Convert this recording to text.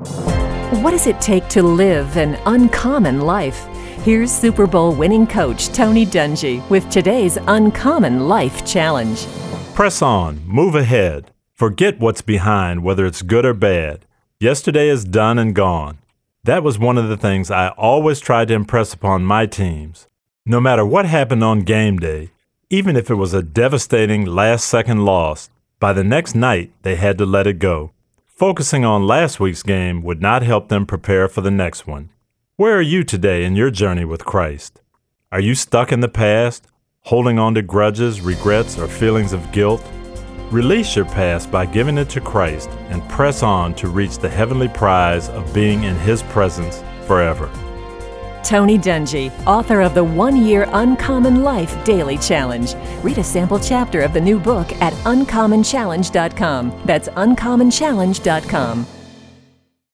What does it take to live an uncommon life? Here's Super Bowl winning coach Tony Dungy with today's Uncommon Life Challenge. Press on, move ahead. Forget what's behind, whether it's good or bad. Yesterday is done and gone. That was one of the things I always tried to impress upon my teams. No matter what happened on game day, even if it was a devastating last second loss, by the next night they had to let it go. Focusing on last week's game would not help them prepare for the next one. Where are you today in your journey with Christ? Are you stuck in the past, holding on to grudges, regrets, or feelings of guilt? Release your past by giving it to Christ and press on to reach the heavenly prize of being in His presence forever. Tony Dungy, author of the One Year Uncommon Life Daily Challenge. Read a sample chapter of the new book at uncommonchallenge.com. That's uncommonchallenge.com.